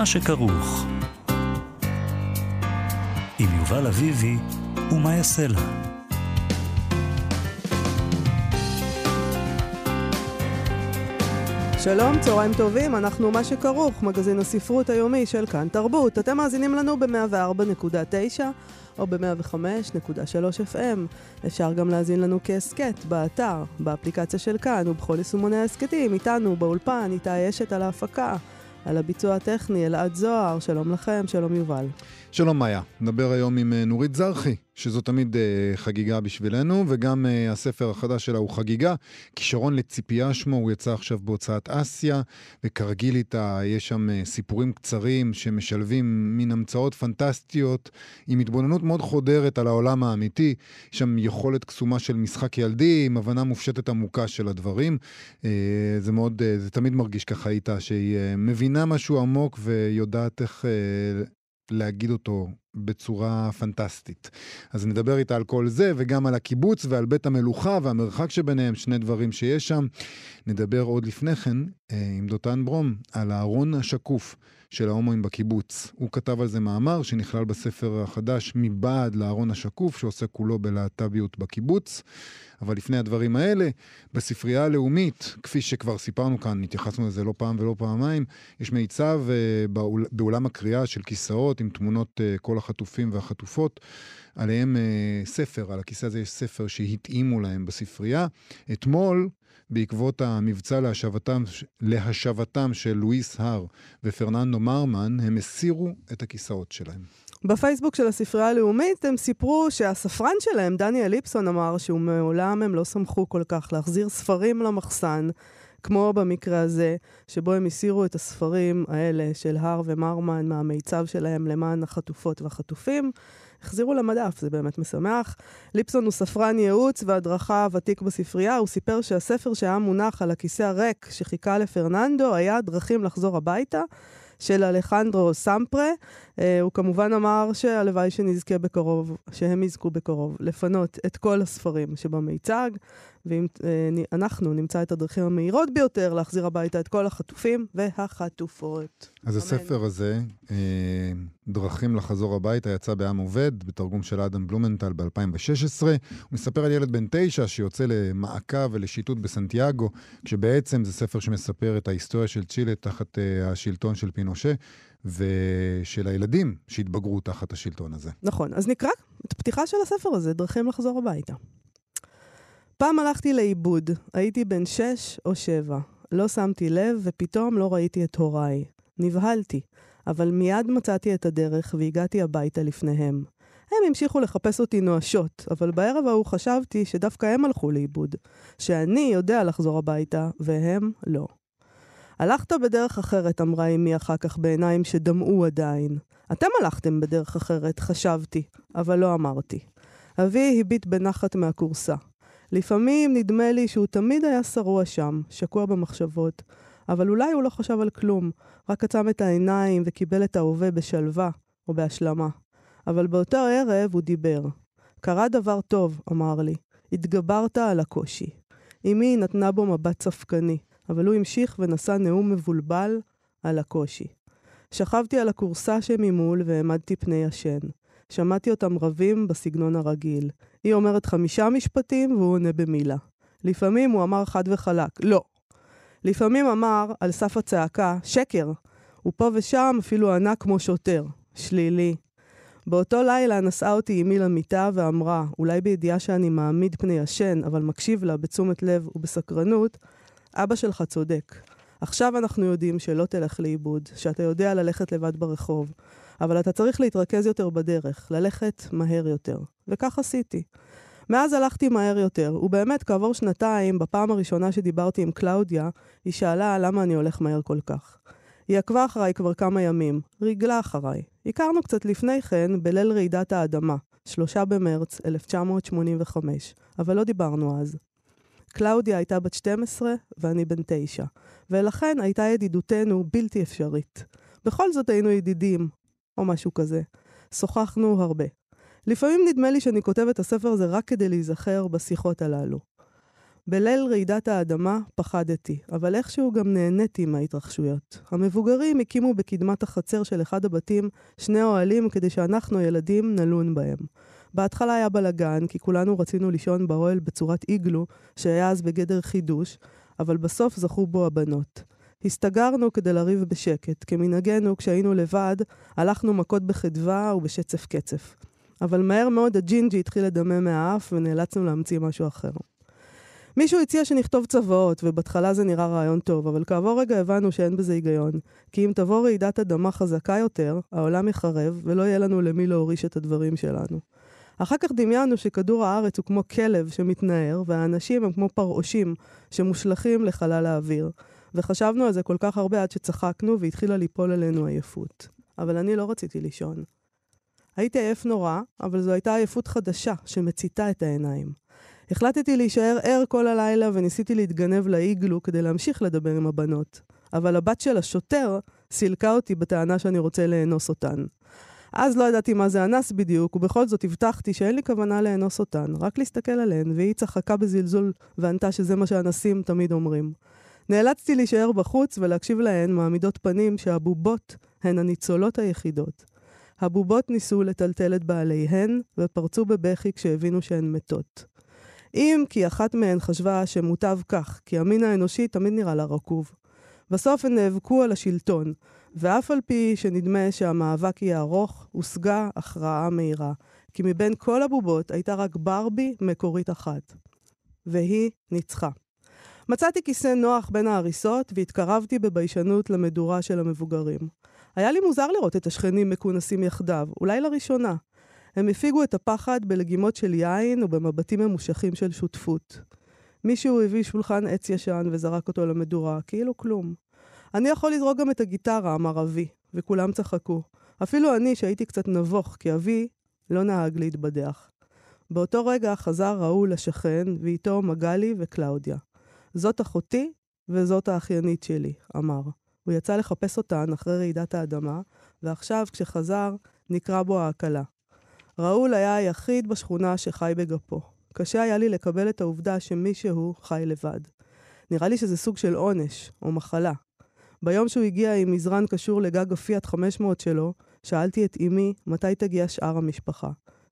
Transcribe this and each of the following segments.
מה שכרוך. עם יובל אביבי ומה יעשה לה. שלום, צהריים טובים, אנחנו מה שכרוך, מגזין הספרות היומי של כאן תרבות. אתם מאזינים לנו ב-104.9 או ב-105.3 FM. אפשר גם להאזין לנו כהסכת, באתר, באפליקציה של כאן ובכל יישומוני ההסכתים, איתנו, באולפן, איתה אשת על ההפקה. על הביצוע הטכני, אלעד זוהר, שלום לכם, שלום יובל. שלום מאיה, נדבר היום עם אה, נורית זרחי, שזו תמיד uh, חגיגה בשבילנו, וגם uh, הספר החדש שלה הוא חגיגה. כישרון לציפייה שמו, הוא יצא עכשיו בהוצאת אסיה, וכרגיל איתה יש שם uh, סיפורים קצרים שמשלבים מין המצאות פנטסטיות, עם התבוננות מאוד חודרת על העולם האמיתי. יש שם יכולת קסומה של משחק ילדי, עם הבנה מופשטת עמוקה של הדברים. Uh, זה מאוד, uh, זה תמיד מרגיש ככה איתה, שהיא uh, מבינה משהו עמוק ויודעת איך... Uh, להגיד אותו בצורה פנטסטית. אז נדבר איתה על כל זה, וגם על הקיבוץ ועל בית המלוכה והמרחק שביניהם, שני דברים שיש שם. נדבר עוד לפני כן אה, עם דותן ברום על הארון השקוף של ההומואים בקיבוץ. הוא כתב על זה מאמר שנכלל בספר החדש מבעד לארון השקוף, שעוסק כולו בלהט"ביות בקיבוץ. אבל לפני הדברים האלה, בספרייה הלאומית, כפי שכבר סיפרנו כאן, התייחסנו לזה לא פעם ולא פעמיים, יש מיצב uh, באול, באולם הקריאה של כיסאות עם תמונות uh, כל החטופים והחטופות. עליהם uh, ספר, על הכיסא הזה יש ספר שהתאימו להם בספרייה. אתמול, בעקבות המבצע להשבתם, להשבתם של לואיס הר ופרננדו מרמן, הם הסירו את הכיסאות שלהם. בפייסבוק של הספרייה הלאומית הם סיפרו שהספרן שלהם, דניאל ליפסון, אמר שהוא מעולם הם לא שמחו כל כך להחזיר ספרים למחסן, כמו במקרה הזה, שבו הם הסירו את הספרים האלה של הר ומרמן מהמיצב שלהם למען החטופות והחטופים. החזירו למדף, זה באמת משמח. ליפסון הוא ספרן ייעוץ והדרכה ותיק בספרייה, הוא סיפר שהספר שהיה מונח על הכיסא הריק שחיכה לפרננדו היה דרכים לחזור הביתה. של אלחנדרו סמפרה. אה, הוא כמובן אמר שהלוואי שנזכה בקרוב, שהם יזכו בקרוב, לפנות את כל הספרים שבמיצג, ואנחנו אה, נמצא את הדרכים המהירות ביותר להחזיר הביתה את כל החטופים והחטופות. אז אמן. הספר הזה, אה, דרכים לחזור הביתה, יצא בעם עובד, בתרגום של אדם בלומנטל ב-2016. הוא מספר על ילד בן תשע שיוצא למעקב ולשיטוט בסנטיאגו, כשבעצם זה ספר שמספר את ההיסטוריה של צ'ילה תחת אה, השלטון של פינושה. ושל הילדים שהתבגרו תחת השלטון הזה. נכון, אז נקרא את הפתיחה של הספר הזה, דרכים לחזור הביתה. פעם הלכתי לאיבוד, הייתי בן שש או שבע. לא שמתי לב, ופתאום לא ראיתי את הוריי. נבהלתי, אבל מיד מצאתי את הדרך והגעתי הביתה לפניהם. הם המשיכו לחפש אותי נואשות, אבל בערב ההוא חשבתי שדווקא הם הלכו לאיבוד. שאני יודע לחזור הביתה, והם לא. הלכת בדרך אחרת, אמרה אמי אחר כך בעיניים שדמעו עדיין. אתם הלכתם בדרך אחרת, חשבתי, אבל לא אמרתי. אבי הביט בנחת מהכורסה. לפעמים נדמה לי שהוא תמיד היה שרוע שם, שקוע במחשבות, אבל אולי הוא לא חשב על כלום, רק עצם את העיניים וקיבל את ההווה בשלווה או בהשלמה. אבל באותו ערב הוא דיבר. קרה דבר טוב, אמר לי. התגברת על הקושי. אמי נתנה בו מבט ספקני, אבל הוא המשיך ונשא נאום מבולבל על הקושי. שכבתי על הכורסה שממול והעמדתי פני ישן. שמעתי אותם רבים בסגנון הרגיל. היא אומרת חמישה משפטים והוא עונה במילה. לפעמים הוא אמר חד וחלק, לא. לפעמים אמר, על סף הצעקה, שקר. ופה ושם אפילו ענה כמו שוטר, שלילי. באותו לילה נסעה אותי אמי למיטה ואמרה, אולי בידיעה שאני מעמיד פני ישן, אבל מקשיב לה בתשומת לב ובסקרנות, אבא שלך צודק. עכשיו אנחנו יודעים שלא תלך לאיבוד, שאתה יודע ללכת לבד ברחוב, אבל אתה צריך להתרכז יותר בדרך, ללכת מהר יותר. וכך עשיתי. מאז הלכתי מהר יותר, ובאמת כעבור שנתיים, בפעם הראשונה שדיברתי עם קלאודיה, היא שאלה למה אני הולך מהר כל כך. היא עקבה אחריי כבר כמה ימים, ריגלה אחריי. הכרנו קצת לפני כן בליל רעידת האדמה, שלושה במרץ 1985, אבל לא דיברנו אז. קלאודיה הייתה בת 12 ואני בן 9, ולכן הייתה ידידותנו בלתי אפשרית. בכל זאת היינו ידידים, או משהו כזה. שוחחנו הרבה. לפעמים נדמה לי שאני כותב את הספר הזה רק כדי להיזכר בשיחות הללו. בליל רעידת האדמה פחדתי, אבל איכשהו גם נהניתי מההתרחשויות. המבוגרים הקימו בקדמת החצר של אחד הבתים שני אוהלים כדי שאנחנו, הילדים, נלון בהם. בהתחלה היה בלאגן, כי כולנו רצינו לישון באוהל בצורת איגלו, שהיה אז בגדר חידוש, אבל בסוף זכו בו הבנות. הסתגרנו כדי לריב בשקט. כמנהגנו, כשהיינו לבד, הלכנו מכות בחדווה ובשצף קצף. אבל מהר מאוד הג'ינג'י התחיל לדמם מהאף ונאלצנו להמציא משהו אחר. מישהו הציע שנכתוב צוואות, ובהתחלה זה נראה רעיון טוב, אבל כעבור רגע הבנו שאין בזה היגיון. כי אם תבוא רעידת אדמה חזקה יותר, העולם יחרב, ולא יהיה לנו למי להוריש את הדברים שלנו. אחר כך דמיינו שכדור הארץ הוא כמו כלב שמתנער, והאנשים הם כמו פרעושים שמושלכים לחלל האוויר. וחשבנו על זה כל כך הרבה עד שצחקנו והתחילה ליפול עלינו עייפות. אבל אני לא רציתי לישון. הייתי עייף נורא, אבל זו הייתה עייפות חדשה שמציתה את העיניים. החלטתי להישאר ער כל הלילה וניסיתי להתגנב לאיגלו כדי להמשיך לדבר עם הבנות. אבל הבת של השוטר סילקה אותי בטענה שאני רוצה לאנוס אותן. אז לא ידעתי מה זה אנס בדיוק, ובכל זאת הבטחתי שאין לי כוונה לאנוס אותן, רק להסתכל עליהן, והיא צחקה בזלזול וענתה שזה מה שאנסים תמיד אומרים. נאלצתי להישאר בחוץ ולהקשיב להן מעמידות פנים שהבובות הן הניצולות היחידות. הבובות ניסו לטלטל את בעליהן, ופרצו בבכי כשהבינו שהן מתות. אם כי אחת מהן חשבה שמוטב כך, כי המין האנושי תמיד נראה לה רקוב. בסוף הן נאבקו על השלטון, ואף על פי שנדמה שהמאבק יהיה ארוך, הושגה הכרעה מהירה. כי מבין כל הבובות הייתה רק ברבי מקורית אחת. והיא ניצחה. מצאתי כיסא נוח בין ההריסות והתקרבתי בביישנות למדורה של המבוגרים. היה לי מוזר לראות את השכנים מכונסים יחדיו, אולי לראשונה. הם הפיגו את הפחד בלגימות של יין ובמבטים ממושכים של שותפות. מישהו הביא שולחן עץ ישן וזרק אותו למדורה, כאילו כלום. אני יכול לזרוק גם את הגיטרה, אמר אבי, וכולם צחקו. אפילו אני, שהייתי קצת נבוך, כי אבי לא נהג להתבדח. באותו רגע חזר ראול לשכן, ואיתו מגלי וקלאודיה. זאת אחותי וזאת האחיינית שלי, אמר. הוא יצא לחפש אותן אחרי רעידת האדמה, ועכשיו, כשחזר, נקרא בו ההקלה. ראול היה היחיד בשכונה שחי בגפו. קשה היה לי לקבל את העובדה שמישהו חי לבד. נראה לי שזה סוג של עונש, או מחלה. ביום שהוא הגיע עם מזרן קשור לגג הפיאט 500 שלו, שאלתי את אמי מתי תגיע שאר המשפחה.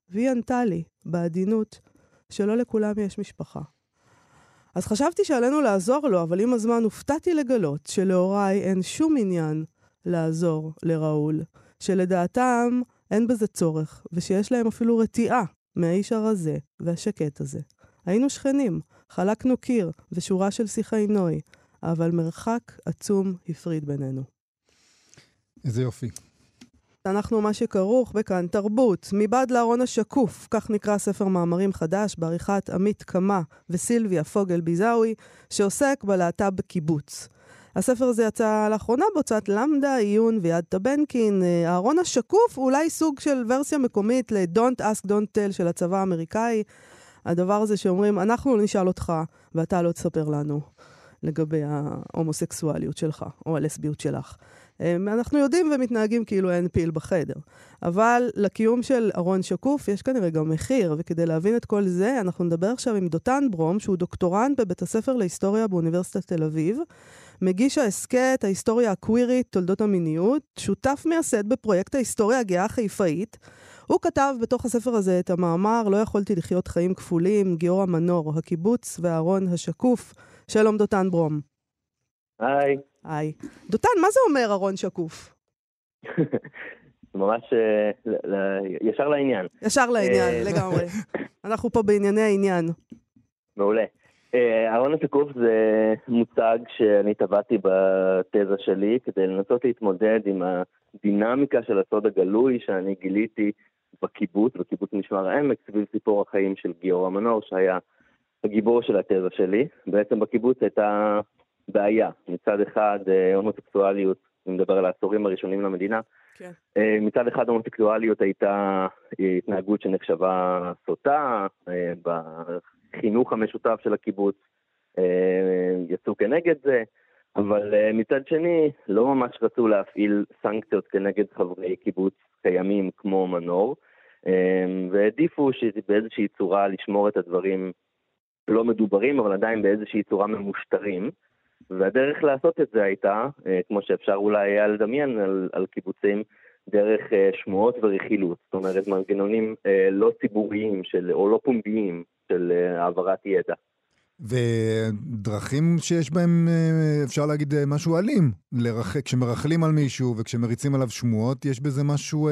והיא ענתה לי, בעדינות, שלא לכולם יש משפחה. אז חשבתי שעלינו לעזור לו, אבל עם הזמן הופתעתי לגלות שלהוריי אין שום עניין לעזור לראול, שלדעתם אין בזה צורך, ושיש להם אפילו רתיעה מהאיש הרזה והשקט הזה. היינו שכנים, חלקנו קיר ושורה של שיחי נוי, אבל מרחק עצום הפריד בינינו. איזה יופי. אנחנו מה שכרוך בכאן תרבות, מבעד לארון השקוף, כך נקרא ספר מאמרים חדש בעריכת עמית קמה וסילביה פוגל ביזאווי, שעוסק בלהט"ב בקיבוץ. הספר הזה יצא לאחרונה בהוצאת למדה, עיון ויד טבנקין. אה, הארון השקוף הוא אולי סוג של ורסיה מקומית ל-Don't ask, don't tell של הצבא האמריקאי. הדבר הזה שאומרים, אנחנו לא נשאל אותך ואתה לא תספר לנו לגבי ההומוסקסואליות שלך או הלסביות שלך. אנחנו יודעים ומתנהגים כאילו אין פיל בחדר. אבל לקיום של ארון שקוף יש כנראה גם מחיר, וכדי להבין את כל זה, אנחנו נדבר עכשיו עם דותן ברום, שהוא דוקטורנט בבית הספר להיסטוריה באוניברסיטת תל אביב. מגיש ההסכת, ההיסטוריה הקווירית, תולדות המיניות, שותף מייסד בפרויקט ההיסטוריה הגאה החיפאית. הוא כתב בתוך הספר הזה את המאמר "לא יכולתי לחיות חיים כפולים, גיורא מנור, הקיבוץ והארון השקוף". שלום דותן ברום. היי. היי. דותן, מה זה אומר ארון שקוף? ממש אה, ישר לעניין. ישר לעניין, אה, לגמרי. אנחנו פה בענייני העניין. מעולה. אה, ארון השקוף זה מושג שאני טבעתי בתזה שלי כדי לנסות להתמודד עם הדינמיקה של הסוד הגלוי שאני גיליתי בקיבוץ, בקיבוץ משמר העמק, סביב סיפור החיים של גיורא המנור, שהיה הגיבור של התזה שלי. בעצם בקיבוץ הייתה בעיה. מצד אחד, אה, הומוסקסואליות, אני מדבר על העשורים הראשונים למדינה, כן. אה, מצד אחד הומוסקסואליות הייתה התנהגות שנחשבה סוטה, אה, בחינוך המשותף של הקיבוץ יצאו כנגד זה, אבל מצד שני לא ממש רצו להפעיל סנקציות כנגד חברי קיבוץ קיימים כמו מנור, והעדיפו באיזושהי צורה לשמור את הדברים לא מדוברים, אבל עדיין באיזושהי צורה ממושטרים. והדרך לעשות את זה הייתה, אה, כמו שאפשר אולי היה לדמיין על, על קיבוצים, דרך אה, שמועות ורכילות. זאת אומרת, מנגנונים אה, לא ציבוריים של, או לא פומביים של העברת ידע. ודרכים שיש בהם, אפשר להגיד, משהו אלים. לרח... כשמרכלים על מישהו וכשמריצים עליו שמועות, יש בזה משהו...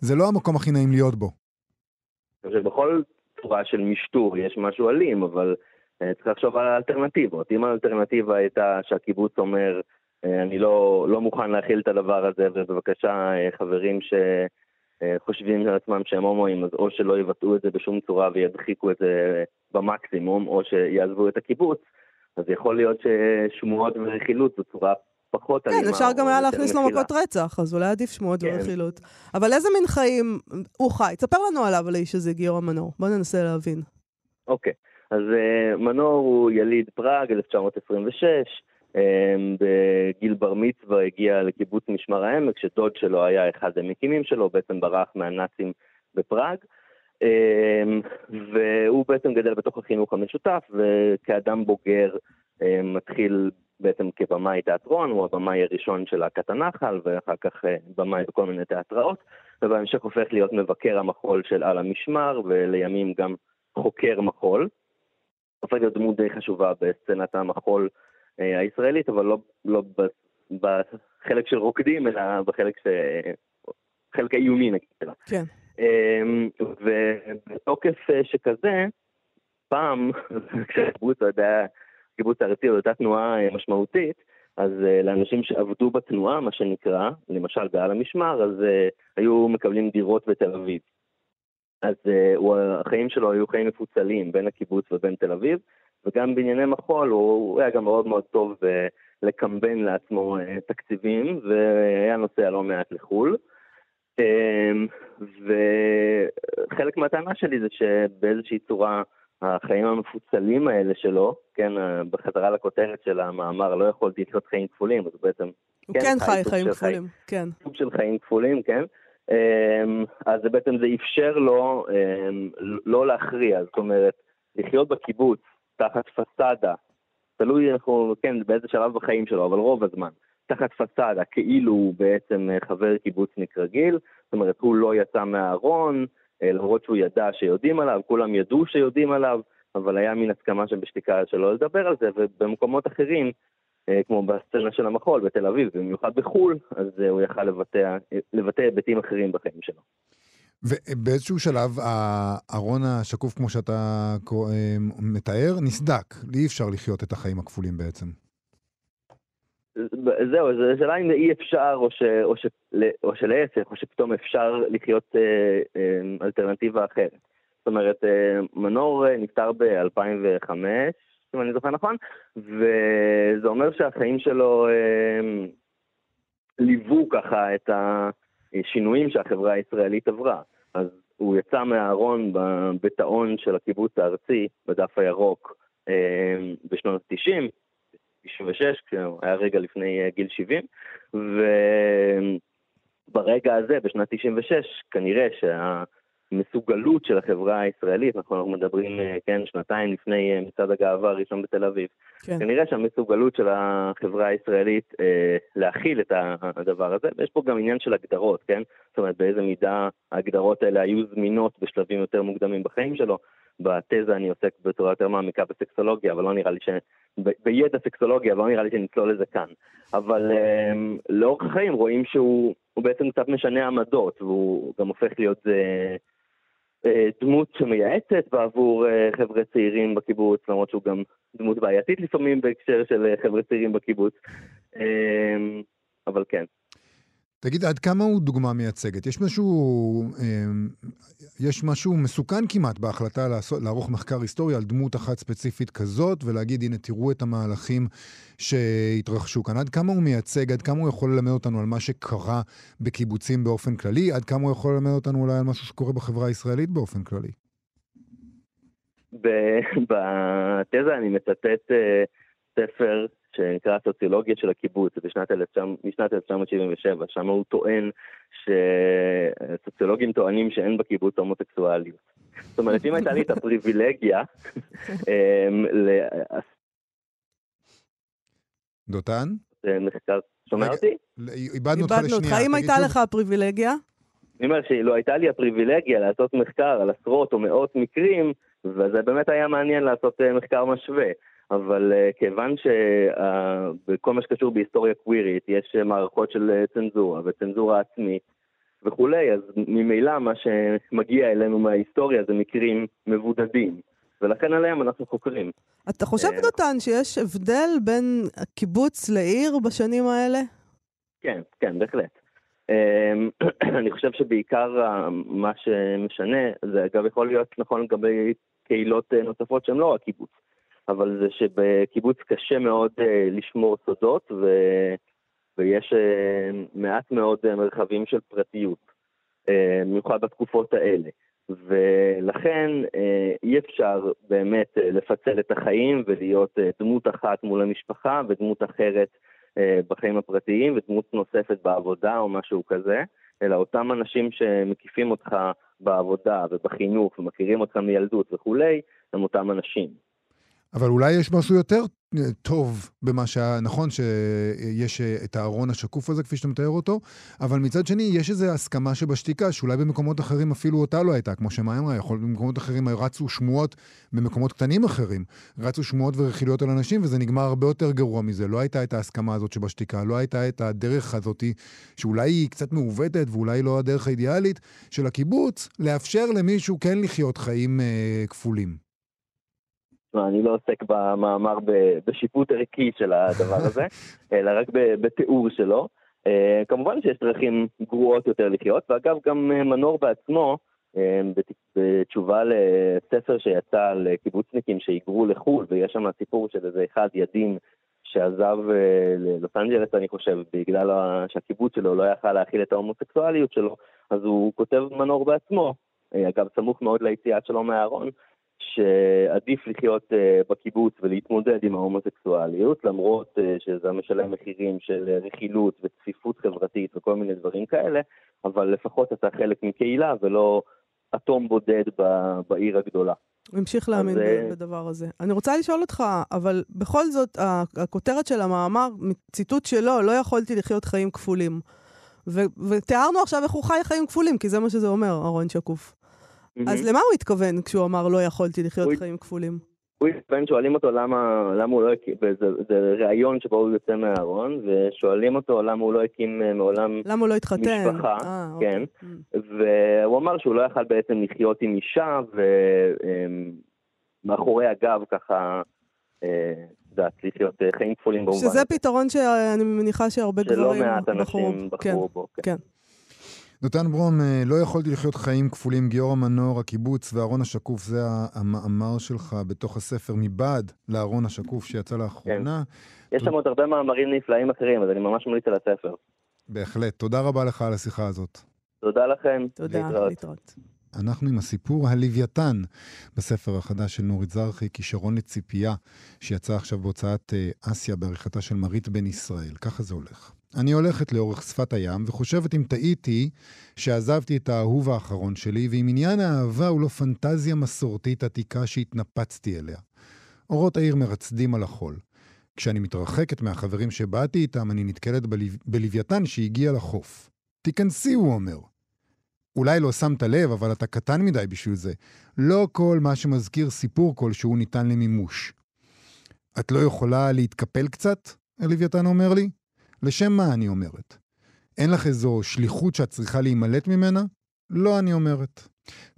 זה לא המקום הכי נעים להיות בו. אני חושב שבכל צורה של משטור יש משהו אלים, אבל צריך לחשוב על האלטרנטיבות. אם האלטרנטיבה הייתה שהקיבוץ אומר, אה, אני לא, לא מוכן להכיל את הדבר הזה, ובבקשה, אה, חברים שחושבים על עצמם שהם הומואים, אז או שלא יבטאו את זה בשום צורה וידחיקו את זה במקסימום, או שיעזבו את הקיבוץ, אז יכול להיות ששמועות ורכילות זו צורה פחות אלימה. כן, אפשר גם היה להכניס לו מכות רצח, אז אולי עדיף שמועות כן. ורכילות. אבל איזה מין חיים הוא חי? תספר לנו עליו, על האיש הזה, גיורא מנור. בוא ננסה להבין. אוקיי. אז uh, מנור הוא יליד פראג, 1926. Um, בגיל בר מצווה הגיע לקיבוץ משמר העמק, שדוד שלו היה אחד המקימים שלו, בעצם ברח מהנאצים בפראג. Um, והוא בעצם גדל בתוך החינוך המשותף, וכאדם בוגר מתחיל בעצם כבמאי תיאטרון, הוא הבמאי הראשון של להקת הנחל, ואחר כך אה, במאי בכל מיני תיאטראות, ובהמשך הופך להיות מבקר המחול של על המשמר, ולימים גם חוקר מחול. הופך להיות דמות די חשובה בסצנת המחול אה, הישראלית, אבל לא, לא בחלק של רוקדים, אלא בחלק ש... חלק האיומי נגיד שלה. כן. אמ, ובתוקף אה, שכזה, פעם, כשהקיבוץ היה קיבוץ הארצי או הייתה תנועה אה, משמעותית, אז לאנשים שעבדו בתנועה, מה שנקרא, למשל בעל המשמר, אז היו מקבלים דירות בתל אביב. אז uh, הוא, החיים שלו היו חיים מפוצלים בין הקיבוץ ובין תל אביב, וגם בענייני מחול הוא, הוא היה גם מאוד מאוד טוב uh, לקמבן לעצמו uh, תקציבים, והיה נוסע לא מעט לחו"ל. Uh, וחלק מהטענה שלי זה שבאיזושהי צורה החיים המפוצלים האלה שלו, כן, בחזרה לכותרת של המאמר, לא יכולתי לחיות חיים כפולים, אז בעצם... הוא כן, כן חי חיים כפולים, כן. סוג של חיים כפולים, כן. אמ, אז זה בעצם זה אפשר לו אמ, לא להכריע, זאת אומרת, לחיות בקיבוץ תחת פסאדה, תלוי אנחנו, כן, באיזה שלב בחיים שלו, אבל רוב הזמן, תחת פסאדה, כאילו הוא בעצם אה, חבר קיבוצניק רגיל, זאת אומרת, הוא לא יצא מהארון, אה, למרות שהוא ידע שיודעים עליו, כולם ידעו שיודעים עליו, אבל היה מין הסכמה שבשתיקה שלא לדבר על זה, ובמקומות אחרים, כמו בסצנה של המחול בתל אביב, במיוחד בחו"ל, אז אה, הוא יכל לבטא, לבטא היבטים אחרים בחיים שלו. ובאיזשהו שלב הארון השקוף, כמו שאתה אה, מתאר, נסדק. אי אפשר לחיות את החיים הכפולים בעצם. זהו, זו שאלה אם אי אפשר, או, ש, או, ש, או שלהפך, או שפתאום אפשר לחיות אה, אה, אלטרנטיבה אחרת. זאת אומרת, אה, מנור נפטר ב-2005, אם אני זוכר נכון, וזה אומר שהחיים שלו אה, ליוו ככה את השינויים שהחברה הישראלית עברה. אז הוא יצא מהארון בטעון של הקיבוץ הארצי, בדף הירוק, אה, בשנות ה-90, 96, כשהוא היה רגע לפני אה, גיל 70, וברגע הזה, בשנת 96, כנראה שה... המסוגלות של החברה הישראלית, אנחנו מדברים, אה, כן, שנתיים לפני אה, מצעד הגאווה הראשון בתל אביב. כן. כנראה שהמסוגלות של החברה הישראלית אה, להכיל את הדבר הזה, ויש פה גם עניין של הגדרות, כן? זאת אומרת, באיזה מידה ההגדרות האלה היו זמינות בשלבים יותר מוקדמים בחיים שלו. בתזה אני עוסק בצורה יותר מעמיקה בסקסולוגיה, אבל לא נראה לי ש... ב... בידע סקסולוגיה, אבל לא נראה לי שנצלול לזה כאן. אבל אה, לאורך החיים רואים שהוא בעצם קצת משנה עמדות, והוא גם הופך להיות זה... אה, דמות שמייעצת בעבור אה, חבר'ה צעירים בקיבוץ, למרות שהוא גם דמות בעייתית לפעמים בהקשר של אה, חבר'ה צעירים בקיבוץ. אבל כן. תגיד, עד כמה הוא דוגמה מייצגת? יש משהו, אה, יש משהו מסוכן כמעט בהחלטה לעשות, לערוך מחקר היסטורי על דמות אחת ספציפית כזאת, ולהגיד, הנה, תראו את המהלכים שהתרחשו כאן. עד כמה הוא מייצג, עד כמה הוא יכול ללמד אותנו על מה שקרה בקיבוצים באופן כללי, עד כמה הוא יכול ללמד אותנו אולי על משהו שקורה בחברה הישראלית באופן כללי. בתזה אני מצטט אה, ספר שנקרא סוציולוגיה של הקיבוץ, בשנת 1977, שם הוא טוען שסוציולוגים טוענים שאין בקיבוץ הומוסקסואליות. זאת אומרת, אם הייתה לי את הפריבילגיה... דותן? זה מחקר, שומע אותי? איבדנו אותך לשנייה. איבדנו אותך, אם הייתה לך הפריבילגיה? אני אומר שאילו הייתה לי הפריבילגיה לעשות מחקר על עשרות או מאות מקרים, וזה באמת היה מעניין לעשות אה, מחקר משווה. אבל uh, כיוון שבכל מה שקשור בהיסטוריה קווירית יש uh, מערכות של uh, צנזורה וצנזורה עצמית וכולי, אז ממילא מה שמגיע אלינו מההיסטוריה זה מקרים מבודדים, ולכן עליהם אנחנו חוקרים. אתה חושב, דותן, שיש הבדל בין קיבוץ לעיר בשנים האלה? כן, כן, בהחלט. Uh, אני חושב שבעיקר מה שמשנה, זה אגב יכול להיות נכון לגבי קהילות נוספות שהן לא רק קיבוץ. אבל זה שבקיבוץ קשה מאוד uh, לשמור סודות, ו... ויש uh, מעט מאוד uh, מרחבים של פרטיות, במיוחד בתקופות האלה. ולכן אי אפשר באמת לפצל את החיים ולהיות דמות אחת מול המשפחה ודמות אחרת בחיים הפרטיים ודמות נוספת בעבודה או משהו כזה, אלא אותם אנשים שמקיפים אותך בעבודה ובחינוך ומכירים אותך מילדות וכולי, הם אותם אנשים. אבל אולי יש משהו יותר אה, טוב במה שהיה, נכון שיש אה, את הארון השקוף הזה, כפי שאתה מתאר אותו, אבל מצד שני, יש איזו הסכמה שבשתיקה, שאולי במקומות אחרים אפילו אותה לא הייתה, כמו שמאי אמרה, יכול להיות במקומות אחרים רצו שמועות במקומות קטנים אחרים, רצו שמועות ורכילויות על אנשים, וזה נגמר הרבה יותר גרוע מזה. לא הייתה את ההסכמה הזאת שבשתיקה, לא הייתה את הדרך הזאת, שאולי היא קצת מעוותת ואולי לא הדרך האידיאלית, של הקיבוץ, לאפשר למישהו כן לחיות חיים אה, כפולים. אני לא עוסק במאמר בשיפוט ערכי של הדבר הזה, אלא רק בתיאור שלו. אה, כמובן שיש דרכים גרועות יותר לחיות, ואגב, גם אה, מנור בעצמו, אה, בתשובה לספר שיצא על קיבוצניקים שהיגרו לחו"ל, ויש שם סיפור של איזה אחד ידין שעזב ללוס אנג'לס, אני חושב, בגלל שהקיבוץ שלו לא יכל להכיל את ההומוסקסואליות שלו, אז הוא כותב מנור בעצמו, אגב, סמוך מאוד ליציאה שלו מהארון, שעדיף לחיות uh, בקיבוץ ולהתמודד עם ההומוסקסואליות, למרות uh, שזה משלם מחירים של רכילות וצפיפות חברתית וכל מיני דברים כאלה, אבל לפחות אתה חלק מקהילה ולא אטום בודד בעיר הגדולה. הוא המשיך להאמין אז, אה, בדבר הזה. אני רוצה לשאול אותך, אבל בכל זאת, הכותרת של המאמר, ציטוט שלו, לא יכולתי לחיות חיים כפולים. ו- ותיארנו עכשיו איך הוא חי חיים כפולים, כי זה מה שזה אומר, ארון שקוף. אז למה הוא התכוון כשהוא אמר לא יכולתי לחיות חיים כפולים? הוא התכוון, שואלים אותו למה, למה הוא לא הקים, זה, זה ראיון שבו הוא יוצא מהארון, ושואלים אותו למה הוא לא הקים אה, מעולם למה הוא לא התחתן? משפחה, 아, אה, כן, אוקיי. והוא אמר שהוא לא יכל בעצם לחיות עם אישה, ומאחורי הגב ככה, אה, יודעת, לחיות חיים כפולים במובן. שזה פתרון שאני מניחה שהרבה גברים בחרו. שלא מעט אנשים בחרו כן, בו. כן. נותן ברום, אה, לא יכולתי לחיות חיים כפולים, גיורא המנור, הקיבוץ והארון השקוף, זה המאמר שלך בתוך הספר מבעד לארון השקוף שיצא לאחרונה. כן. יש שם עוד הרבה מאמרים נפלאים אחרים, אז אני ממש ממליץ על הספר. בהחלט. תודה רבה לך על השיחה הזאת. תודה לכם. תודה, להתראות. להתראות. אנחנו עם הסיפור הלוויתן בספר החדש של נורית זרחי, כישרון לציפייה, שיצא עכשיו בהוצאת אה, אסיה בעריכתה של מרית בן ישראל. ככה זה הולך. אני הולכת לאורך שפת הים וחושבת אם טעיתי שעזבתי את האהוב האחרון שלי, ואם עניין האהבה הוא לא פנטזיה מסורתית עתיקה שהתנפצתי אליה. אורות העיר מרצדים על החול. כשאני מתרחקת מהחברים שבאתי איתם, אני נתקלת בלו... בלוויתן שהגיע לחוף. תיכנסי, הוא אומר. אולי לא שמת לב, אבל אתה קטן מדי בשביל זה. לא כל מה שמזכיר סיפור כלשהו ניתן למימוש. את לא יכולה להתקפל קצת? הלוויתן אומר לי. לשם מה אני אומרת? אין לך איזו שליחות שאת צריכה להימלט ממנה? לא, אני אומרת.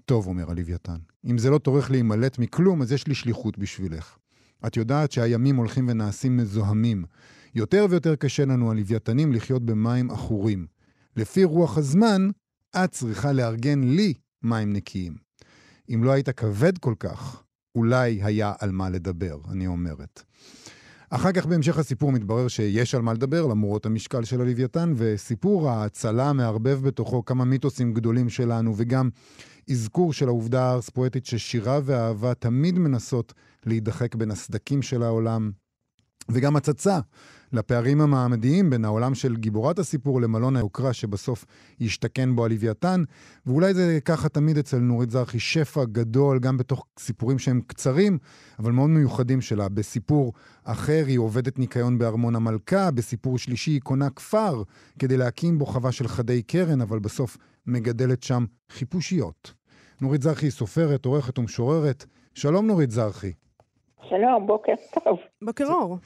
טוב, אומר הלוויתן, אם זה לא טורח להימלט מכלום, אז יש לי שליחות בשבילך. את יודעת שהימים הולכים ונעשים מזוהמים. יותר ויותר קשה לנו, הלוויתנים, לחיות במים עכורים. לפי רוח הזמן, את צריכה לארגן לי מים נקיים. אם לא היית כבד כל כך, אולי היה על מה לדבר, אני אומרת. אחר כך בהמשך הסיפור מתברר שיש על מה לדבר, למרות המשקל של הלוויתן, וסיפור ההצלה מערבב בתוכו כמה מיתוסים גדולים שלנו, וגם אזכור של העובדה הארס-פואטית ששירה ואהבה תמיד מנסות להידחק בין הסדקים של העולם, וגם הצצה לפערים המעמדיים בין העולם של גיבורת הסיפור למלון היוקרה שבסוף ישתכן בו הלוויתן, ואולי זה ככה תמיד אצל נורית זרחי, שפע גדול, גם בתוך סיפורים שהם קצרים, אבל מאוד מיוחדים שלה. בסיפור אחר היא עובדת ניקיון בארמון המלכה, בסיפור שלישי היא קונה כפר כדי להקים בו חווה של חדי קרן, אבל בסוף מגדלת שם חיפושיות. נורית זרחי היא סופרת, עורכת ומשוררת. שלום נורית זרחי. שלום, בוקר טוב. בוקר אור.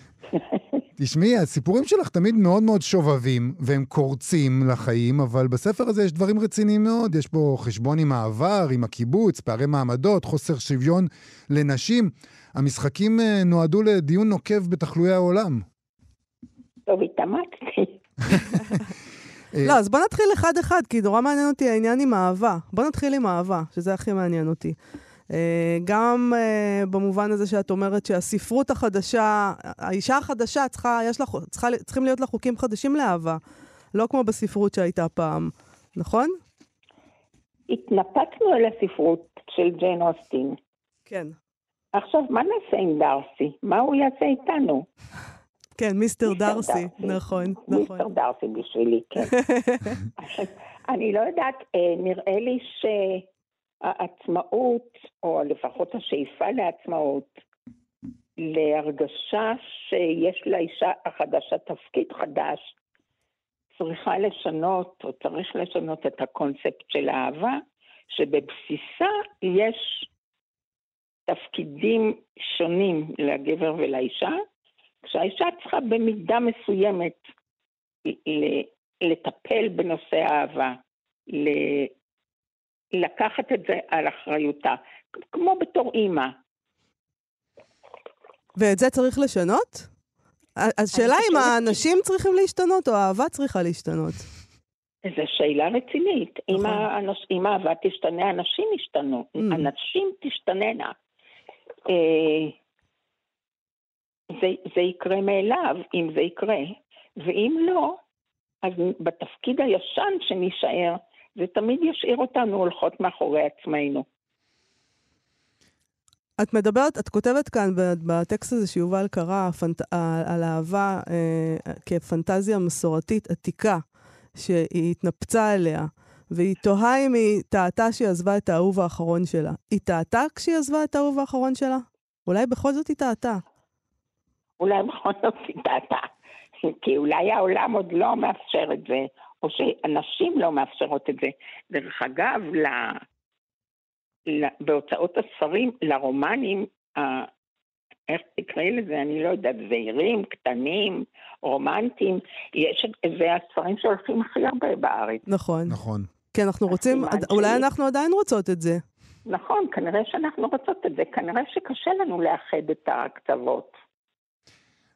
תשמעי, הסיפורים שלך תמיד מאוד מאוד שובבים, והם קורצים לחיים, אבל בספר הזה יש דברים רציניים מאוד. יש בו חשבון עם העבר, עם הקיבוץ, פערי מעמדות, חוסר שוויון לנשים. המשחקים אה, נועדו לדיון נוקב בתחלואי העולם. טוב, התאמצתי. אה, לא, אז בוא נתחיל אחד-אחד, כי נורא מעניין אותי העניין עם אהבה. בוא נתחיל עם אהבה, שזה הכי מעניין אותי. אה, גם אה, במובן הזה שאת אומרת שהספרות החדשה, האישה החדשה צריכה, יש לה, צריכה, צריכים להיות לה חוקים חדשים לאהבה, לא כמו בספרות שהייתה פעם, נכון? התנפקנו על הספרות של ג'יין אוסטין. כן. עכשיו, מה נעשה עם דארסי? מה הוא יעשה איתנו? כן, מיסטר דארסי. נכון, נכון. מיסטר דארסי בשבילי, כן. אני לא יודעת, אה, נראה לי שהעצמאות, או לפחות השאיפה לעצמאות, להרגשה שיש לאישה החדשה תפקיד חדש, צריכה לשנות, או צריך לשנות את הקונספט של האהבה, שבבסיסה יש תפקידים שונים לגבר ולאישה, כשהאישה צריכה במידה מסוימת לטפל בנושא האהבה, ל- לקחת את זה על אחריותה, כמו בתור אימא. ואת זה צריך לשנות? אז שאלה אם האנשים צריכים להשתנות או האהבה צריכה להשתנות. זו שאלה רצינית. אם, נכון. האנוש, אם האהבה תשתנה, אנשים ישתנו. Mm. אנשים תשתננה. אה, זה, זה יקרה מאליו, אם זה יקרה. ואם לא, אז בתפקיד הישן שנישאר, זה תמיד ישאיר אותנו הולכות מאחורי עצמנו. את מדברת, את כותבת כאן בטקסט הזה שיובל קרא פנט, על אהבה אה, כפנטזיה מסורתית עתיקה, שהיא התנפצה אליה, והיא תוהה אם היא טעתה שהיא עזבה את האהוב האחרון שלה. היא טעתה כשהיא עזבה את האהוב האחרון שלה? אולי בכל זאת היא טעתה. אולי בכל זאת סיטטה, כי אולי העולם עוד לא מאפשר את זה, או שאנשים לא מאפשרות את זה. דרך אגב, ל... ל... בהוצאות הספרים, לרומנים, ה... איך תקראי לזה, אני לא יודעת, זעירים, קטנים, רומנטיים, יש, את- זה הספרים שהולכים הכי הרבה בארץ. נכון. נכון. כי אנחנו רוצים, הסימן אולי שלי. אנחנו עדיין רוצות את זה. נכון, כנראה שאנחנו רוצות את זה, כנראה שקשה לנו לאחד את הקצוות.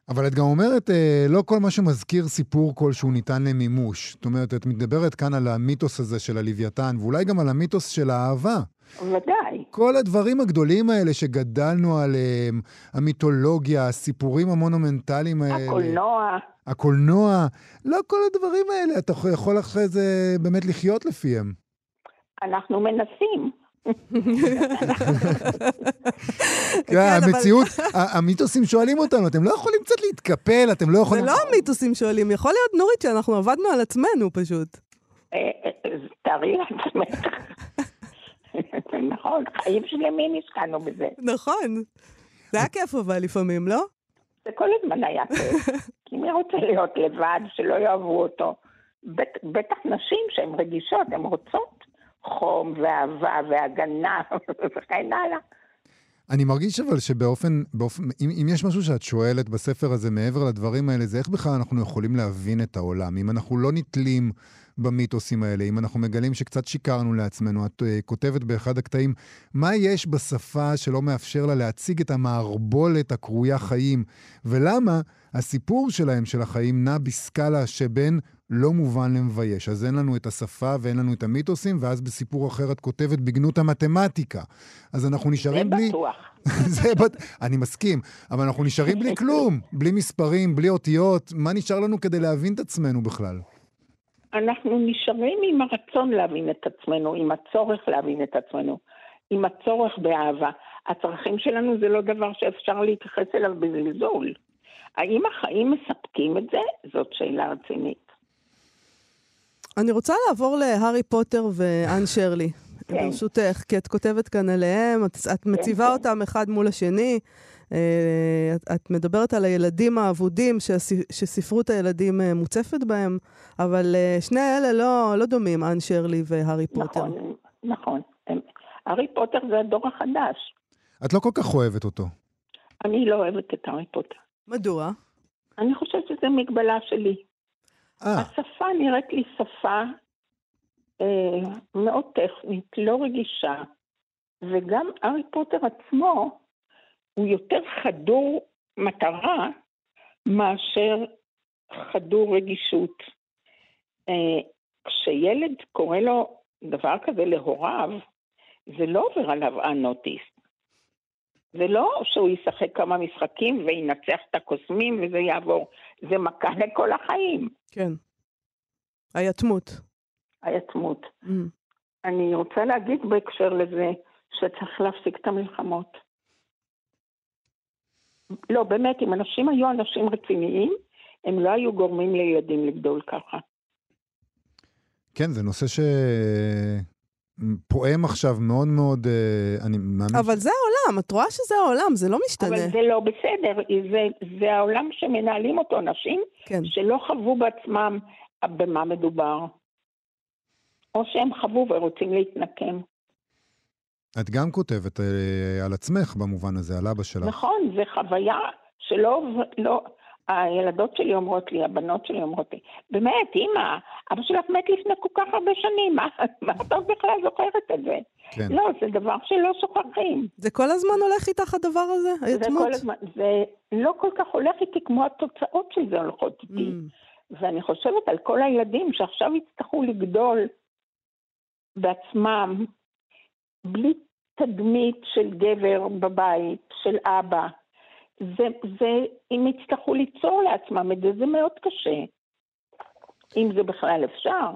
אבל את גם אומרת, אה, לא כל מה שמזכיר סיפור כלשהו ניתן למימוש. זאת אומרת, את מדברת כאן על המיתוס הזה של הלוויתן, ואולי גם על המיתוס של האהבה. ודאי. כל הדברים הגדולים האלה שגדלנו עליהם, המיתולוגיה, הסיפורים המונומנטליים האלה. הקולנוע, הקולנוע, לא כל הדברים האלה, אתה יכול אחרי זה באמת לחיות לפיהם. אנחנו מנסים. כן, המציאות, ה- המיתוסים שואלים אותנו, אתם לא יכולים קצת להתקפל, אתם לא זה יכולים... לא המיתוסים שואלים, יכול להיות, נורית, שאנחנו עבדנו על עצמנו פשוט. אה, אה, תארי לעצמך. נכון, חיים שלמים השקענו בזה. נכון. זה היה כיף אבל לפעמים, לא? זה כל הזמן היה כיף. כי מי רוצה להיות לבד, שלא יאהבו אותו? בט- בטח נשים שהן רגישות, הן רוצות חום ואהבה והגנה וכן הלאה. אני מרגיש אבל שבאופן, באופן, אם, אם יש משהו שאת שואלת בספר הזה מעבר לדברים האלה, זה איך בכלל אנחנו יכולים להבין את העולם. אם אנחנו לא נתלים במיתוסים האלה, אם אנחנו מגלים שקצת שיקרנו לעצמנו, את uh, כותבת באחד הקטעים, מה יש בשפה שלא מאפשר לה להציג את המערבולת הקרויה חיים, ולמה הסיפור שלהם, של החיים, נע בסקאלה שבין לא מובן למבייש. אז אין לנו את השפה ואין לנו את המיתוסים, ואז בסיפור אחר את כותבת בגנות המתמטיקה. אז אנחנו נשארים בלי... זה בטוח. זה. אני מסכים, אבל אנחנו נשארים בלי כלום, בלי מספרים, בלי אותיות. מה נשאר לנו כדי להבין את עצמנו בכלל? אנחנו נשארים עם הרצון להבין את עצמנו, עם הצורך להבין את עצמנו, עם הצורך באהבה. הצרכים שלנו זה לא דבר שאפשר להתייחס אליו בזלזול. האם החיים מספקים את זה? זאת שאלה רצינית. אני רוצה לעבור להארי פוטר ואן שרלי. כן. ברשותך, כי את כותבת כאן עליהם, את, את מציבה כן. אותם אחד מול השני. אה, את, את מדברת על הילדים האבודים שספרות הילדים אה, מוצפת בהם, אבל אה, שני אלה לא, לא דומים, אן שרלי והארי פוטר. נכון, נכון. הארי פוטר זה הדור החדש. את לא כל כך אוהבת אותו. אני לא אוהבת את הארי פוטר. מדוע? אני חושבת שזו מגבלה שלי. אה, השפה נראית לי שפה אה, מאוד טכנית, לא רגישה, וגם הארי פוטר עצמו הוא יותר חדור מטרה מאשר חדור רגישות. אה, כשילד קורא לו דבר כזה להוריו, זה לא עובר עליו unnoticed. זה לא שהוא ישחק כמה משחקים וינצח את הקוסמים וזה יעבור. זה מכה לכל החיים, כן. היתמות. היתמות. Mm. אני רוצה להגיד בהקשר לזה שצריך להפסיק את המלחמות. לא, באמת, אם אנשים היו אנשים רציניים, הם לא היו גורמים לילדים לגדול ככה. כן, זה נושא שפועם עכשיו מאוד מאוד, אה, אני מאמין... אבל זה העולם, את רואה שזה העולם, זה לא משתנה. אבל זה לא בסדר, זה, זה העולם שמנהלים אותו אנשים כן. שלא חוו בעצמם במה מדובר. או שהם חוו ורוצים להתנקם. את גם כותבת אה, על עצמך במובן הזה, על אבא שלך. נכון, זו חוויה שלא, לא, הילדות שלי אומרות לי, הבנות שלי אומרות לי, באמת, אמא, אבא שלך מת לפני כל כך הרבה שנים, מה, מה את עוד בכלל זוכרת את זה? כן. לא, זה דבר שלא שוכחים. זה כל הזמן הולך איתך הדבר הזה, זה היתמות? כל הזמן, זה לא כל כך הולך איתי כמו התוצאות של זה הולכות איתי. Mm. ואני חושבת על כל הילדים שעכשיו יצטרכו לגדול בעצמם, בלי תדמית של גבר בבית, של אבא. זה, זה, אם יצטרכו ליצור לעצמם את זה, זה מאוד קשה. אם זה בכלל אפשר.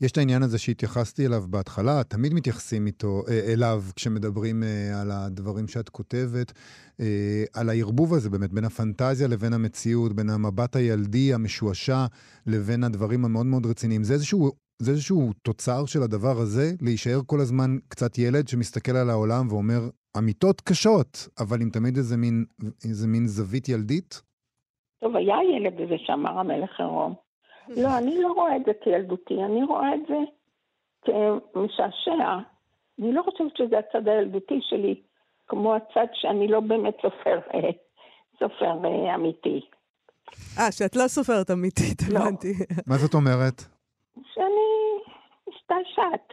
יש את העניין הזה שהתייחסתי אליו בהתחלה, תמיד מתייחסים איתו, אה, אליו כשמדברים אה, על הדברים שאת כותבת, אה, על הערבוב הזה באמת בין הפנטזיה לבין המציאות, בין המבט הילדי המשועשע לבין הדברים המאוד מאוד רציניים. זה איזשהו, זה איזשהו תוצר של הדבר הזה, להישאר כל הזמן קצת ילד שמסתכל על העולם ואומר, אמיתות קשות, אבל עם תמיד איזה מין, איזה מין זווית ילדית? טוב, היה הילד הזה שאמר המלך עירום. לא, אני לא רואה את זה כילדותי, אני רואה את זה כמשעשע. אני לא חושבת שזה הצד הילדותי שלי, כמו הצד שאני לא באמת סופר, סופר אמיתי. אה, שאת לא סופרת אמיתית, לא. הבנתי. מה זאת אומרת? שאני משתעשעת.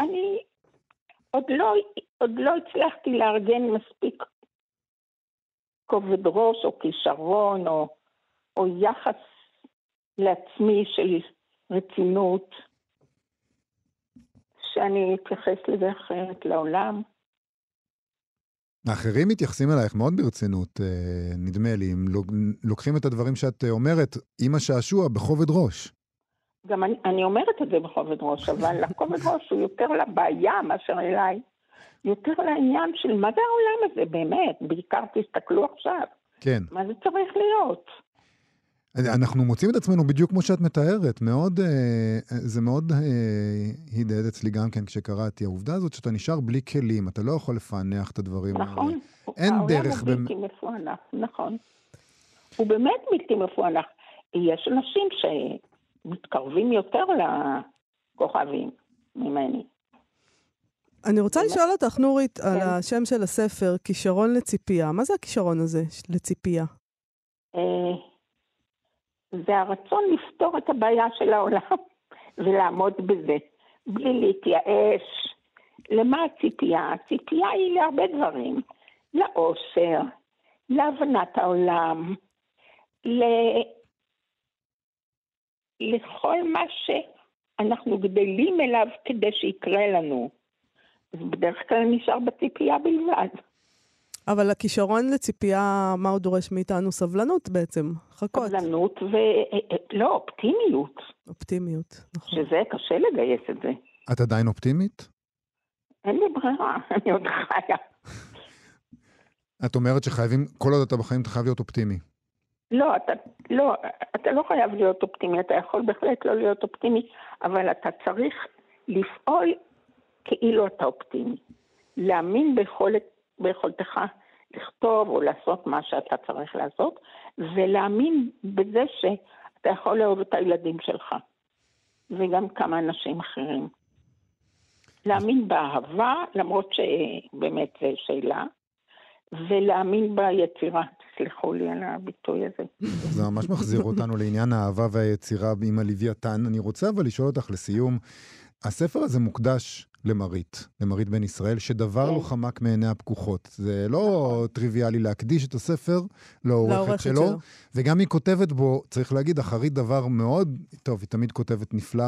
אני עוד לא, עוד לא הצלחתי לארגן מספיק כובד ראש או כישרון או, או יחס לעצמי של רצינות, שאני אתייחס לזה אחרת לעולם. האחרים מתייחסים אלייך מאוד ברצינות, אה, נדמה לי, לוק- לוקחים את הדברים שאת אומרת עם השעשוע בכובד ראש. גם אני, אני אומרת את זה בכובד ראש, אבל הכובד ראש הוא יותר לבעיה מאשר אליי. יותר לעניין של מה זה העולם הזה, באמת, בעיקר תסתכלו עכשיו, כן. מה זה צריך להיות. אנחנו מוצאים את עצמנו בדיוק כמו שאת מתארת, מאוד, אה, זה מאוד אה, הדהד אצלי גם כן כשקראתי. העובדה הזאת שאתה נשאר בלי כלים, אתה לא יכול לפענח את הדברים האלה. נכון. אין העולם דרך הוא במ- בלתי מפוענח, נכון. הוא באמת בלתי מפוענח. יש אנשים שמתקרבים יותר לכוכבים ממני. אני רוצה? לשאול אותך, נורית, על כן. השם של הספר, כישרון לציפייה. מה זה הכישרון הזה, לציפייה? אה, זה הרצון לפתור את הבעיה של העולם ולעמוד בזה, בלי להתייאש. למה הציפייה? הציפייה היא להרבה דברים. לאושר, להבנת העולם. לכל מה שאנחנו גדלים אליו כדי שיקרה לנו. אז בדרך כלל נשאר בציפייה בלבד. אבל הכישרון לציפייה, מה הוא דורש מאיתנו? סבלנות בעצם, חכות. סבלנות ו... לא, אופטימיות. אופטימיות, נכון. שזה קשה לגייס את זה. את עדיין אופטימית? אין לי ברירה, אני עוד חיה. את אומרת שחייבים, כל עוד אתה בחיים אתה חייב להיות אופטימי. לא, אתה לא, אתה לא חייב להיות אופטימי, אתה יכול בהחלט לא להיות אופטימי, אבל אתה צריך לפעול כאילו אתה אופטימי. להאמין ביכולת, ביכולתך לכתוב או לעשות מה שאתה צריך לעשות, ולהאמין בזה שאתה יכול לאהוב את הילדים שלך, וגם כמה אנשים אחרים. להאמין באהבה, למרות שבאמת זו שאלה, ולהאמין ביצירה. תסלחו לי על הביטוי הזה. זה ממש מחזיר אותנו לעניין האהבה והיצירה עם הלוויתן. אני רוצה אבל לשאול אותך לסיום, הספר הזה מוקדש למרית, למרית בן ישראל, שדבר כן. לא חמק מעיניה פקוחות. זה לא טריוויאלי להקדיש את הספר לעורכת שלו, שלו. וגם היא כותבת בו, צריך להגיד, אחרית דבר מאוד, טוב, היא תמיד כותבת נפלא,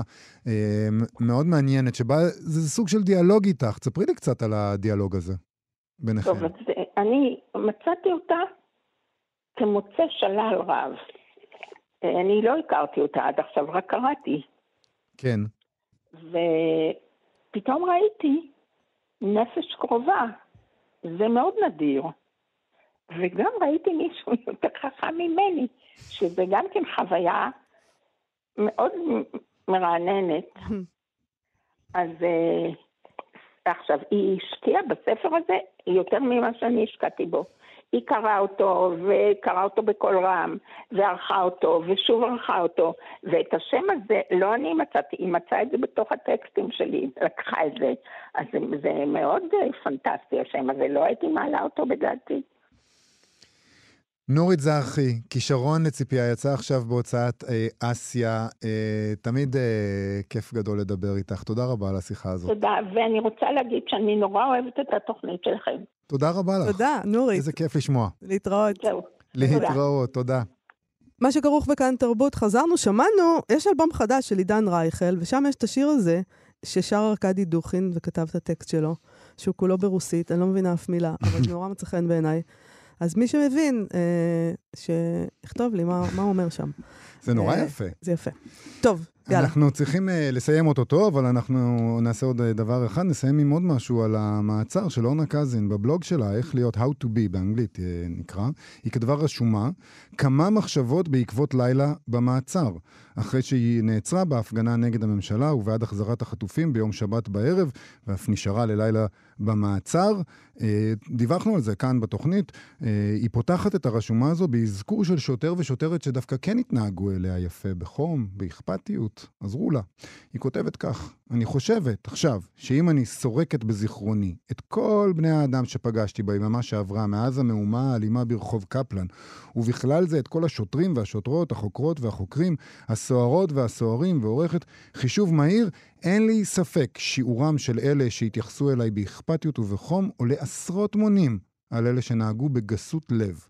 אה, מאוד מעניינת, שבה זה סוג של דיאלוג איתך. תספרי לי קצת על הדיאלוג הזה ביניכם. טוב, אז אה, אני מצאתי אותה כמוצא שלל רב. אה, אני לא הכרתי אותה עד עכשיו, רק קראתי. כן. ופתאום ראיתי נפש קרובה. זה מאוד נדיר. וגם ראיתי מישהו יותר חכם ממני, שזה גם כן חוויה מאוד מרעננת. אז אה, עכשיו, היא השקיעה בספר הזה יותר ממה שאני השקעתי בו. היא קראה אותו, וקראה אותו בקול רם, וערכה אותו, ושוב ערכה אותו, ואת השם הזה לא אני מצאתי, היא מצאה את זה בתוך הטקסטים שלי, לקחה את זה. אז זה, מאוד פנטסטי השם הזה, לא הייתי מעלה אותו בדעתי. נורית זרחי, כישרון לציפייה, יצא עכשיו בהוצאת אה, אסיה. אה, תמיד אה, כיף גדול לדבר איתך. תודה רבה על השיחה הזאת. תודה, ואני רוצה להגיד שאני נורא אוהבת את התוכנית שלכם. תודה רבה לך. תודה, נורית. איזה כיף לשמוע. להתראות. זהו. להתראות, תודה. מה שכרוך בכאן תרבות, חזרנו, שמענו, יש אלבום חדש של עידן רייכל, ושם יש את השיר הזה ששר ארכדי דוכין וכתב את הטקסט שלו, שהוא כולו ברוסית, אני לא מבינה אף מילה, אבל זה נורא מצא חן בעיניי. אז מי שמבין, אה, שיכתוב לי מה, מה הוא אומר שם. זה נורא אה, יפה. זה יפה. טוב, יאללה. אנחנו צריכים uh, לסיים אותו טוב, אבל אנחנו נעשה עוד uh, דבר אחד, נסיים עם עוד משהו על המעצר של אורנה קזין בבלוג שלה, איך להיות How to be באנגלית uh, נקרא. היא כתבה רשומה, כמה מחשבות בעקבות לילה במעצר, אחרי שהיא נעצרה בהפגנה נגד הממשלה ובעד החזרת החטופים ביום שבת בערב, ואף נשארה ללילה במעצר. Uh, דיווחנו על זה כאן בתוכנית. Uh, היא פותחת את הרשומה הזו באזכור של שוטר ושוטרת שדווקא כן התנהגו אליה יפה, בחום, באכפתיות. עזרו לה. היא כותבת כך: אני חושבת עכשיו שאם אני סורקת בזיכרוני את כל בני האדם שפגשתי ביממה שעברה מאז המהומה האלימה ברחוב קפלן, ובכלל זה את כל השוטרים והשוטרות, החוקרות והחוקרים, הסוהרות והסוהרים ועורכת חישוב מהיר, אין לי ספק שיעורם של אלה שהתייחסו אליי באכפתיות ובחום עולה עשרות מונים על אלה שנהגו בגסות לב.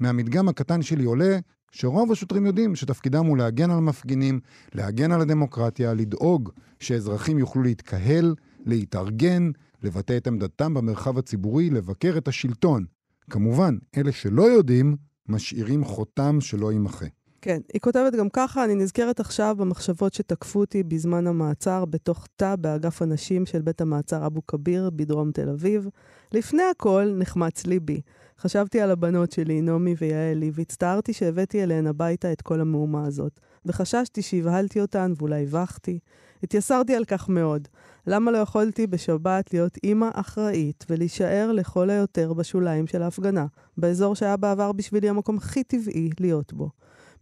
מהמדגם הקטן שלי עולה שרוב השוטרים יודעים שתפקידם הוא להגן על מפגינים, להגן על הדמוקרטיה, לדאוג שאזרחים יוכלו להתקהל, להתארגן, לבטא את עמדתם במרחב הציבורי, לבקר את השלטון. כמובן, אלה שלא יודעים, משאירים חותם שלא יימחה. כן, היא כותבת גם ככה, אני נזכרת עכשיו במחשבות שתקפו אותי בזמן המעצר בתוך תא באגף הנשים של בית המעצר אבו כביר בדרום תל אביב. לפני הכל נחמץ ליבי. חשבתי על הבנות שלי, נעמי ויעלי, והצטערתי שהבאתי אליהן הביתה את כל המהומה הזאת. וחששתי שהבהלתי אותן ואולי הבכתי. התייסרתי על כך מאוד. למה לא יכולתי בשבת להיות אימא אחראית ולהישאר לכל היותר בשוליים של ההפגנה, באזור שהיה בעבר בשבילי המקום הכי טבעי להיות בו?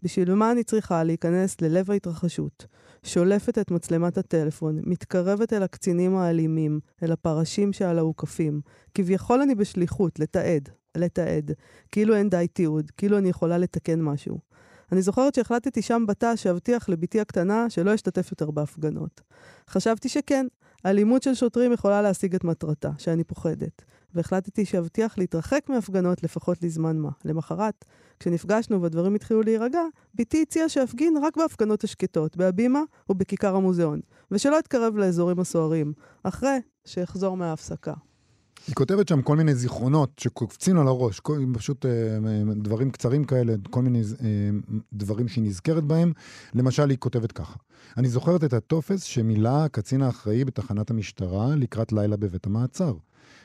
בשביל מה אני צריכה להיכנס ללב ההתרחשות? שולפת את מצלמת הטלפון, מתקרבת אל הקצינים האלימים, אל הפרשים שעל האוכפים. כביכול אני בשליחות, לתעד, לתעד. כאילו אין די תיעוד, כאילו אני יכולה לתקן משהו. אני זוכרת שהחלטתי שם בתא שאבטיח לבתי הקטנה שלא אשתתף יותר בהפגנות. חשבתי שכן, אלימות של שוטרים יכולה להשיג את מטרתה, שאני פוחדת. והחלטתי שאבטיח להתרחק מהפגנות לפחות לזמן מה. למחרת, כשנפגשנו והדברים התחילו להירגע, בתי הציעה שאפגין רק בהפגנות השקטות, בהבימה ובכיכר המוזיאון, ושלא אתקרב לאזורים הסוערים, אחרי שאחזור מההפסקה. היא כותבת שם כל מיני זיכרונות שקופצים לה לראש, כל, פשוט אה, דברים קצרים כאלה, כל מיני אה, דברים שהיא נזכרת בהם. למשל, היא כותבת ככה: אני זוכרת את הטופס שמילא הקצין האחראי בתחנת המשטרה לקראת לילה בבית המעצר.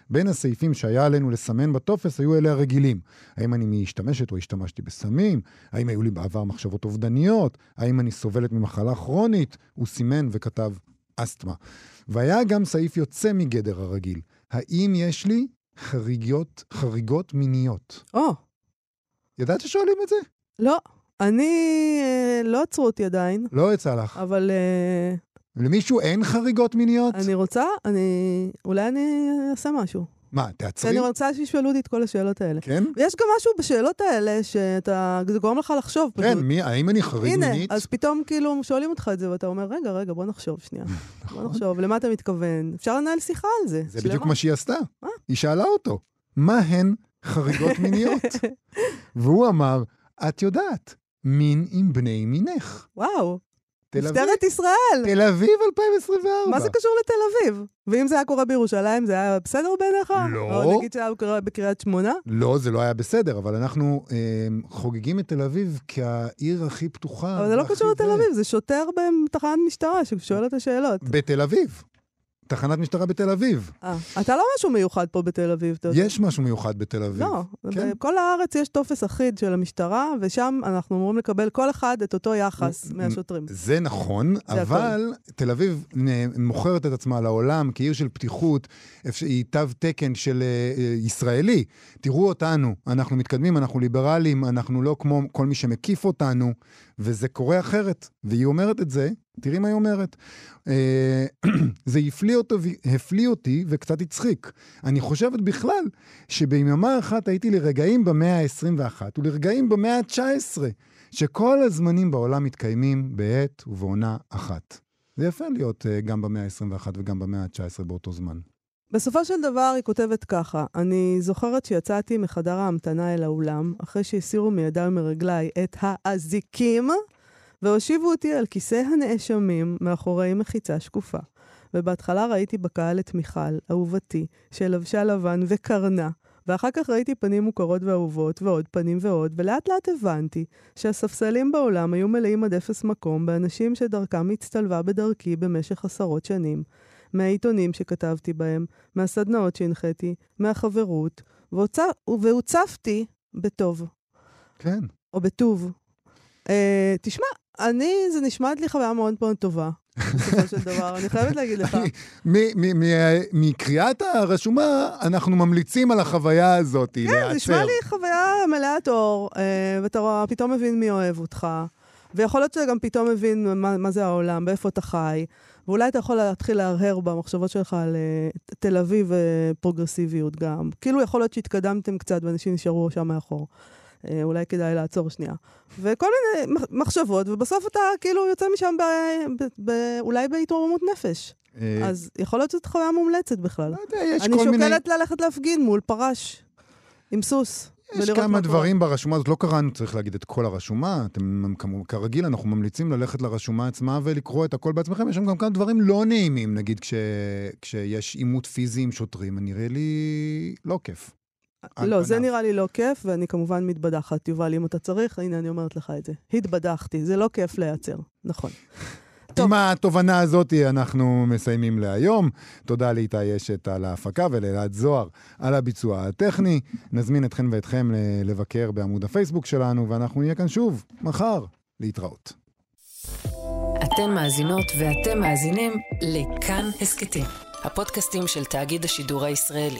בין הסעיפים שהיה עלינו לסמן בטופס היו אלה הרגילים. האם אני משתמשת או השתמשתי בסמים? האם היו לי בעבר מחשבות אובדניות? האם אני סובלת ממחלה כרונית? הוא סימן וכתב אסתמה. והיה גם סעיף יוצא מגדר הרגיל. האם יש לי חריגות, חריגות מיניות? או. ידעת ששואלים את זה? לא. אני... אה, לא עצרו אותי עדיין. לא יצא לך. אבל... אה, למישהו אין חריגות מיניות? אני רוצה, אני... אולי אני אעשה משהו. מה, תעצרי? אני רוצה שישאלו אותי את כל השאלות האלה. כן? ויש גם משהו בשאלות האלה שאתה... זה גורם לך לחשוב. כן, מי, האם אני חריג הנה, מינית? אז פתאום כאילו שואלים אותך את זה, ואתה אומר, רגע, רגע, בוא נחשוב שנייה. נכון. בוא נחשוב, למה אתה מתכוון? אפשר לנהל שיחה על זה. זה שלמה. בדיוק מה שהיא עשתה. מה? היא שאלה אותו, מה הן חריגות מיניות? והוא אמר, את יודעת, מין עם בני מינך. וואו, משטרת ישראל. תל אביב 2024. מה זה קשור לתל אביב? ואם זה היה קורה בירושלים, זה היה בסדר בעיניך? לא. או נגיד שהיה קורה בקריית שמונה? לא, זה לא היה בסדר, אבל אנחנו אה, חוגגים את תל אביב כעיר הכי פתוחה. אבל זה לא קשור לתל. אביב, זה שוטר בתחנת משטרה ששואל את השאלות. בתל אביב. תחנת משטרה בתל אביב. אה, אתה לא משהו מיוחד פה בתל אביב, אתה יודע. יש משהו מיוחד בתל אביב. לא, כן. בכל הארץ יש טופס אחיד של המשטרה, ושם אנחנו אמורים לקבל כל אחד את אותו יחס מהשוטרים. זה נכון, זה אבל תל אביב מוכרת את עצמה לעולם כעיר של פתיחות, היא תו תקן של אה, ישראלי. תראו אותנו, אנחנו מתקדמים, אנחנו ליברליים, אנחנו לא כמו כל מי שמקיף אותנו, וזה קורה אחרת. והיא אומרת את זה, תראי מה היא אומרת. אה, זה הפליא, אותו, הפליא אותי וקצת הצחיק. אני חושבת בכלל שביממה אחת הייתי לרגעים במאה ה-21 ולרגעים במאה ה-19, שכל הזמנים בעולם מתקיימים בעת ובעונה אחת. זה יפה להיות uh, גם במאה ה-21 וגם במאה ה-19 באותו זמן. בסופו של דבר היא כותבת ככה, אני זוכרת שיצאתי מחדר ההמתנה אל האולם, אחרי שהסירו מידיי ומרגליי את האזיקים, והושיבו אותי על כיסא הנאשמים מאחורי מחיצה שקופה. ובהתחלה ראיתי בקהל את מיכל, אהובתי, שלבשה לבן וקרנה, ואחר כך ראיתי פנים מוכרות ואהובות, ועוד פנים ועוד, ולאט לאט הבנתי שהספסלים באולם היו מלאים עד אפס מקום באנשים שדרכם הצטלבה בדרכי במשך עשרות שנים. מהעיתונים שכתבתי בהם, מהסדנאות שהנחיתי, מהחברות, והוצ... והוצפתי בטוב, כן. או בטוב. אה, תשמע, אני, זה נשמעת לי חוויה מאוד מאוד טובה, בסופו של דבר, אני חייבת להגיד לך. מקריאת הרשומה, אנחנו ממליצים על החוויה הזאת, כן, להיעצר. זה נשמע לי חוויה מלאת אור, אה, ואתה פתאום מבין מי אוהב אותך, ויכול להיות שאתה גם פתאום מבין מה, מה זה העולם, באיפה אתה חי, ואולי אתה יכול להתחיל להרהר במחשבות שלך על אה, תל אביב ופרוגרסיביות גם. כאילו יכול להיות שהתקדמתם קצת ואנשים נשארו שם מאחור. אה, אולי כדאי לעצור שנייה. וכל מיני מח- מחשבות, ובסוף אתה כאילו יוצא משם ב, ב, ב, אולי בהתרוממות נפש. אה, אז יכול להיות שזאת חוויה מומלצת בכלל. לא יודע, יש אני כל מיני... שוקלת ללכת להפגין מול פרש, עם סוס, יש כמה מה קורה. דברים ברשומה הזאת, לא קראנו, צריך להגיד, את כל הרשומה. אתם, כרגיל, אנחנו ממליצים ללכת לרשומה עצמה ולקרוא את הכל בעצמכם. יש שם גם כמה דברים לא נעימים, נגיד כש, כשיש עימות פיזי עם שוטרים, נראה לי לא כיף. על לא, זה. נראה לי לא כיף, ואני כמובן מתבדחת. יובל, אם אתה צריך, הנה, אני אומרת לך את זה. התבדחתי, זה לא כיף להיעצר. נכון. טוב. עם התובנה הזאת אנחנו מסיימים להיום. תודה לאיתי אשת על ההפקה ולאלעד זוהר על הביצוע הטכני. נזמין אתכן ואתכם ל- לבקר בעמוד הפייסבוק שלנו, ואנחנו נהיה כאן שוב, מחר. להתראות. אתן מאזינות ואתם מאזינים לכאן הסכתים, הפודקאסטים של תאגיד השידור הישראלי.